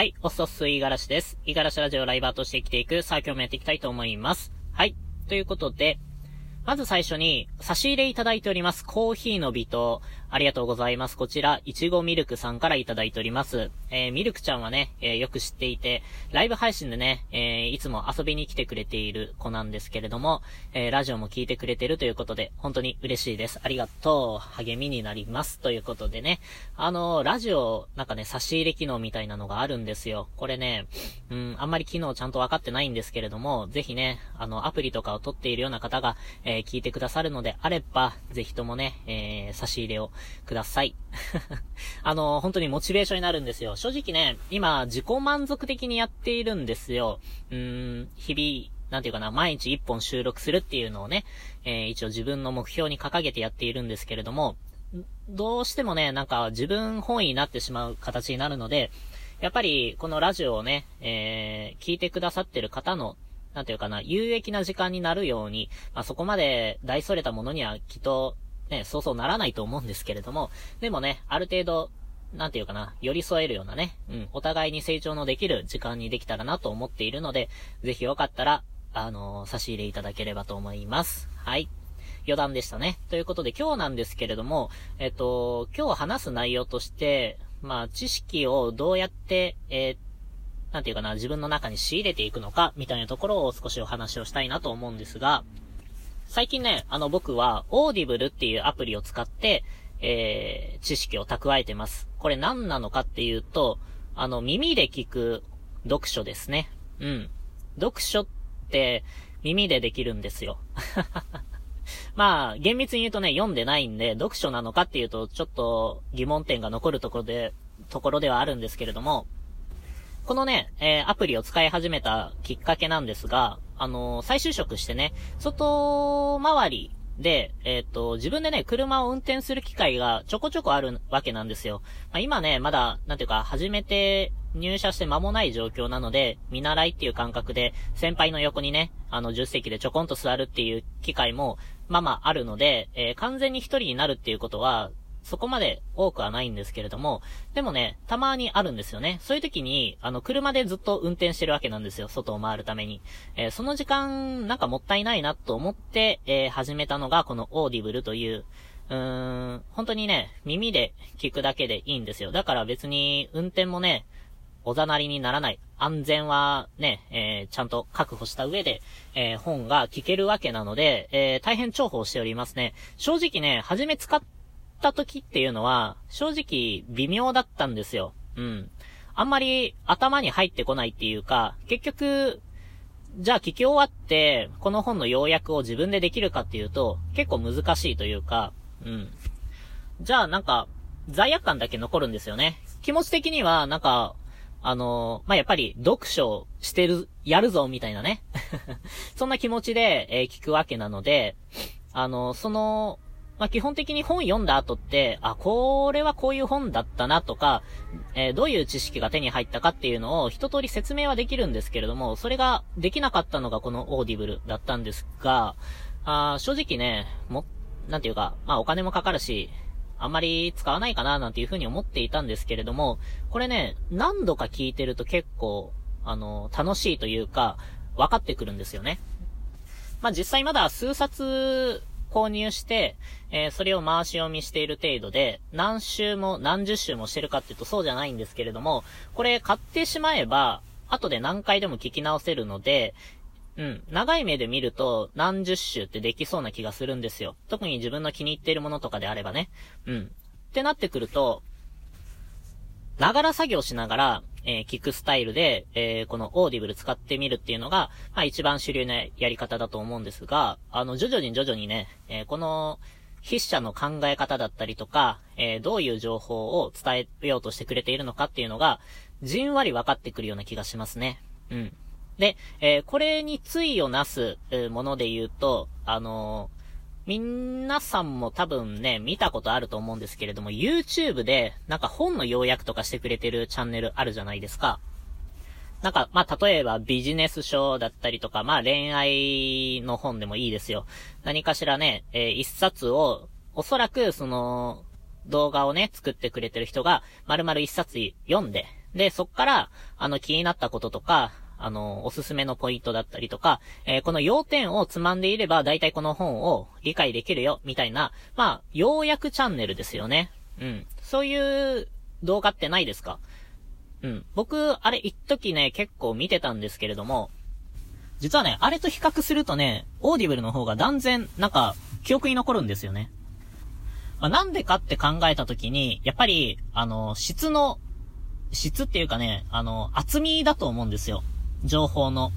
はい、おっそっすいがらしです。いがらしラジオライバーとして生きていく、さあ今日もやっていきたいと思います。はい、ということで、まず最初に、差し入れいただいております。コーヒーの微糖。ありがとうございます。こちら、いちごミルクさんからいただいております。えー、ミルクちゃんはね、えー、よく知っていて、ライブ配信でね、えー、いつも遊びに来てくれている子なんですけれども、えラジオも聞いてくれてるということで、本当に嬉しいです。ありがとう。励みになります。ということでね、あのラジオ、なんかね、差し入れ機能みたいなのがあるんですよ。これね、うん、あんまり機能ちゃんとわかってないんですけれども、ぜひね、あの、アプリとかを取っているような方が、え聞いてくださるのであれば、ぜひともね、え差し入れをください。あの、本当にモチベーションになるんですよ。正直ね、今、自己満足的にやっているんですよ。うーん、日々、なんていうかな、毎日一本収録するっていうのをね、えー、一応自分の目標に掲げてやっているんですけれども、どうしてもね、なんか自分本位になってしまう形になるので、やっぱりこのラジオをね、えー、聞いてくださってる方の、なんていうかな、有益な時間になるように、まあ、そこまで大それたものにはきっとね、そうそうならないと思うんですけれども、でもね、ある程度、なんていうかな、寄り添えるようなね、うん、お互いに成長のできる時間にできたらなと思っているので、ぜひよかったら、あのー、差し入れいただければと思います。はい。余談でしたね。ということで今日なんですけれども、えっと、今日話す内容として、まあ、知識をどうやって、えー、なんていうかな、自分の中に仕入れていくのか、みたいなところを少しお話をしたいなと思うんですが、最近ね、あの僕は、オーディブルっていうアプリを使って、えー、知識を蓄えてます。これ何なのかっていうと、あの、耳で聞く読書ですね。うん。読書って、耳でできるんですよ。まあ、厳密に言うとね、読んでないんで、読書なのかっていうと、ちょっと疑問点が残るところで、ところではあるんですけれども、このね、えー、アプリを使い始めたきっかけなんですが、あのー、再就職してね、外回りで、えっ、ー、と、自分でね、車を運転する機会がちょこちょこあるわけなんですよ。まあ、今ね、まだ、なんていうか、初めて入社して間もない状況なので、見習いっていう感覚で、先輩の横にね、あの、10席でちょこんと座るっていう機会も、まあまああるので、えー、完全に一人になるっていうことは、そこまで多くはないんですけれども、でもね、たまにあるんですよね。そういう時に、あの、車でずっと運転してるわけなんですよ。外を回るために。えー、その時間、なんかもったいないなと思って、えー、始めたのが、このオーディブルという、うーん、本当にね、耳で聞くだけでいいんですよ。だから別に、運転もね、おざなりにならない。安全はね、えー、ちゃんと確保した上で、えー、本が聞けるわけなので、えー、大変重宝しておりますね。正直ね、初め使ってった時っていうのは、正直微妙だったんですよ。うん。あんまり頭に入ってこないっていうか、結局、じゃあ聞き終わって、この本の要約を自分でできるかっていうと、結構難しいというか、うん。じゃあなんか、罪悪感だけ残るんですよね。気持ち的には、なんか、あのまあ、やっぱり読書してる、やるぞ、みたいなね。そんな気持ちで、えー、聞くわけなので、あのその、まあ、基本的に本読んだ後って、あ、これはこういう本だったなとか、えー、どういう知識が手に入ったかっていうのを一通り説明はできるんですけれども、それができなかったのがこのオーディブルだったんですが、あ正直ね、も、なんていうか、まあお金もかかるし、あんまり使わないかななんていうふうに思っていたんですけれども、これね、何度か聞いてると結構、あの、楽しいというか、分かってくるんですよね。まあ実際まだ数冊購入して、えー、それを回し読みしている程度で、何週も何十週もしてるかっていうとそうじゃないんですけれども、これ買ってしまえば、後で何回でも聞き直せるので、うん。長い目で見ると何十週ってできそうな気がするんですよ。特に自分の気に入っているものとかであればね。うん。ってなってくると、ながら作業しながら、えー、聞くスタイルで、えー、このオーディブル使ってみるっていうのが、まあ一番主流なやり方だと思うんですが、あの、徐々に徐々にね、えー、この、筆者の考え方だったりとか、えー、どういう情報を伝えようとしてくれているのかっていうのが、じんわり分かってくるような気がしますね。うん。で、えー、これに対をなす、え、もので言うと、あの皆さんも多分ね、見たことあると思うんですけれども、YouTube で、なんか本の要約とかしてくれてるチャンネルあるじゃないですか。なんか、まあ、例えばビジネス書だったりとか、まあ、恋愛の本でもいいですよ。何かしらね、えー、一冊を、おそらく、その、動画をね、作ってくれてる人が、丸々一冊読んで、で、そっから、あの、気になったこととか、あの、おすすめのポイントだったりとか、えー、この要点をつまんでいれば、大体この本を理解できるよ、みたいな、まあ、要約チャンネルですよね。うん。そういう動画ってないですか？うん。僕、あれ一時ね、結構見てたんですけれども、実はね、あれと比較するとね、オーディブルの方が断然、なんか、記憶に残るんですよね。まあ、なんでかって考えたときに、やっぱり、あの、質の、質っていうかね、あの、厚みだと思うんですよ。情報の。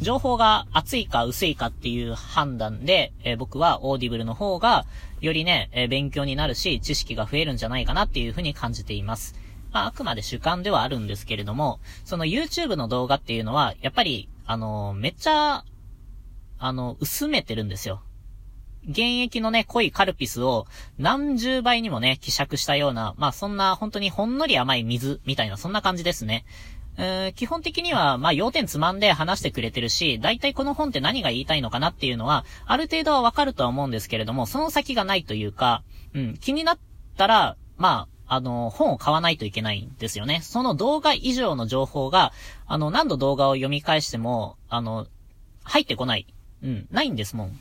情報が厚いか薄いかっていう判断で、えー、僕はオーディブルの方が、よりね、えー、勉強になるし、知識が増えるんじゃないかなっていうふうに感じています。まあ、あくまで主観ではあるんですけれども、その YouTube の動画っていうのは、やっぱり、あのー、めっちゃ、あの、薄めてるんですよ。現役のね、濃いカルピスを何十倍にもね、希釈したような、まあそんな本当にほんのり甘い水みたいな、そんな感じですね。えー、基本的には、まあ、要点つまんで話してくれてるし、大体この本って何が言いたいのかなっていうのは、ある程度はわかるとは思うんですけれども、その先がないというか、うん、気になったら、まあ、あの、本を買わないといけないんですよね。その動画以上の情報が、あの、何度動画を読み返しても、あの、入ってこない。うん、ないんですもん。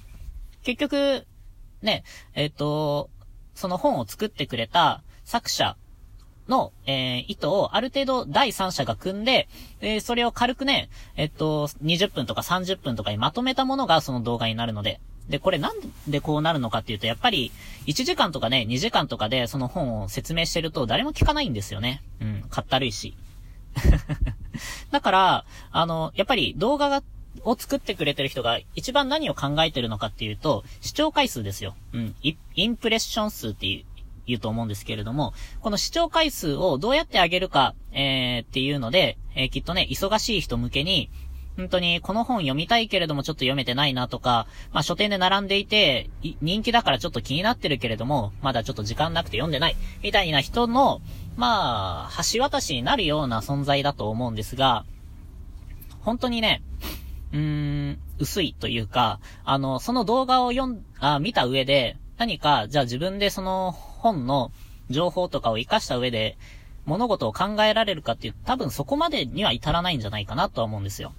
結局、ね、えっ、ー、と、その本を作ってくれた作者の、えー、意図をある程度第三者が組んで、えー、それを軽くね、えっと、20分とか30分とかにまとめたものがその動画になるので。で、これなんでこうなるのかっていうと、やっぱり、1時間とかね、2時間とかでその本を説明してると誰も聞かないんですよね。うん、かったるいし。だから、あの、やっぱり動画が、を作ってくれてる人が一番何を考えてるのかっていうと、視聴回数ですよ。うん。インプレッション数っていう言うと思うんですけれども、この視聴回数をどうやって上げるか、えー、っていうので、えー、きっとね、忙しい人向けに、本当にこの本読みたいけれどもちょっと読めてないなとか、まあ書店で並んでいて、人気だからちょっと気になってるけれども、まだちょっと時間なくて読んでない、みたいな人の、まあ、橋渡しになるような存在だと思うんですが、本当にね、うーん、薄いというか、あの、その動画を読ん、あ、見た上で、何か、じゃあ自分でその本の情報とかを活かした上で、物事を考えられるかっていう、多分そこまでには至らないんじゃないかなとは思うんですよ。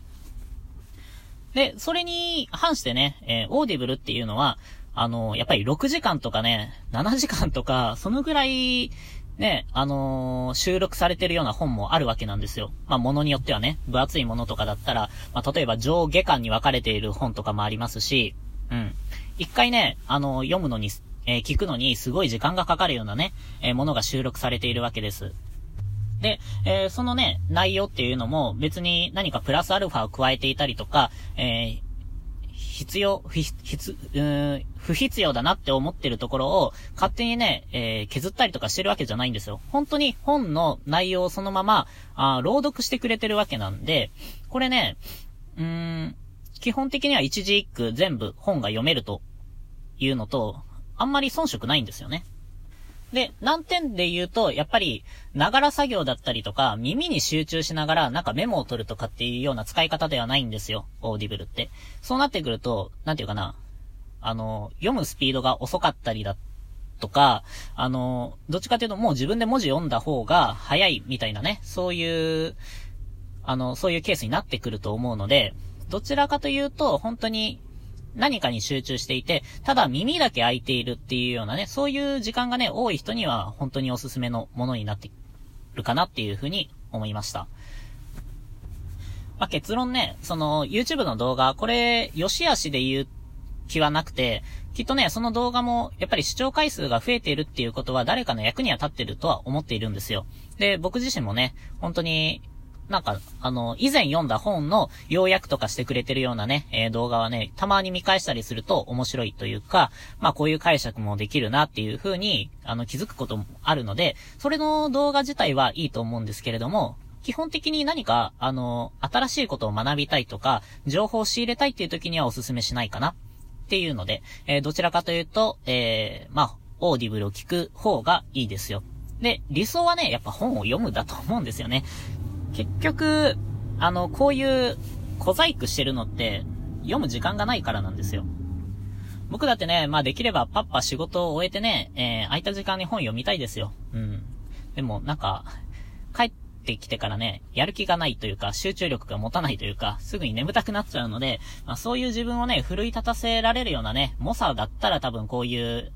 で、それに反してね、えー、オーディブルっていうのは、あのー、やっぱり6時間とかね、7時間とか、そのぐらい、ね、あのー、収録されてるような本もあるわけなんですよ。まあ、ものによってはね、分厚いものとかだったら、まあ、例えば上下巻に分かれている本とかもありますし、うん。一回ね、あの、読むのに、えー、聞くのにすごい時間がかかるようなね、えー、ものが収録されているわけです。で、えー、そのね、内容っていうのも別に何かプラスアルファを加えていたりとか、え必要、不必、うん不必要だなって思ってるところを勝手にね、え削ったりとかしてるわけじゃないんですよ。本当に本の内容をそのまま、あ朗読してくれてるわけなんで、これね、うん、基本的には一字一句全部本が読めるというのと、あんまり遜色ないんですよね。で、難点で言うと、やっぱり、ながら作業だったりとか、耳に集中しながら、なんかメモを取るとかっていうような使い方ではないんですよ、オーディブルって。そうなってくると、なんていうかな、あの、読むスピードが遅かったりだとか、あの、どっちかというともう自分で文字読んだ方が早いみたいなね、そういう、あの、そういうケースになってくると思うので、どちらかというと、本当に何かに集中していて、ただ耳だけ開いているっていうようなね、そういう時間がね、多い人には本当におすすめのものになってるかなっていうふうに思いました。まあ、結論ね、その YouTube の動画、これ、良し悪しで言う気はなくて、きっとね、その動画も、やっぱり視聴回数が増えているっていうことは誰かの役には立ってるとは思っているんですよ。で、僕自身もね、本当になんか、あの、以前読んだ本の要約とかしてくれてるようなね、えー、動画はね、たまに見返したりすると面白いというか、まあこういう解釈もできるなっていう風に、あの、気づくこともあるので、それの動画自体はいいと思うんですけれども、基本的に何か、あの、新しいことを学びたいとか、情報を仕入れたいっていう時にはお勧めしないかなっていうので、えー、どちらかというと、えー、まあ、オーディブルを聞く方がいいですよ。で、理想はね、やっぱ本を読むだと思うんですよね。結局、あの、こういう小細工してるのって、読む時間がないからなんですよ。僕だってね、まあできればパッパ仕事を終えてね、えー、空いた時間に本読みたいですよ。うん。でも、なんか、帰ってきてからね、やる気がないというか、集中力が持たないというか、すぐに眠たくなっちゃうので、まあそういう自分をね、奮い立たせられるようなね、猛者だったら多分こういう、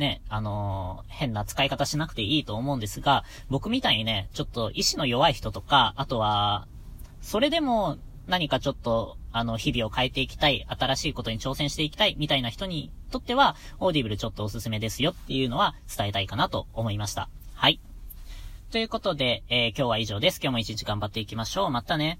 ね、あのー、変な使い方しなくていいと思うんですが、僕みたいにね、ちょっと意志の弱い人とか、あとは、それでも何かちょっと、あの、日々を変えていきたい、新しいことに挑戦していきたい、みたいな人にとっては、オーディブルちょっとおすすめですよっていうのは伝えたいかなと思いました。はい。ということで、えー、今日は以上です。今日も一日頑張っていきましょう。またね。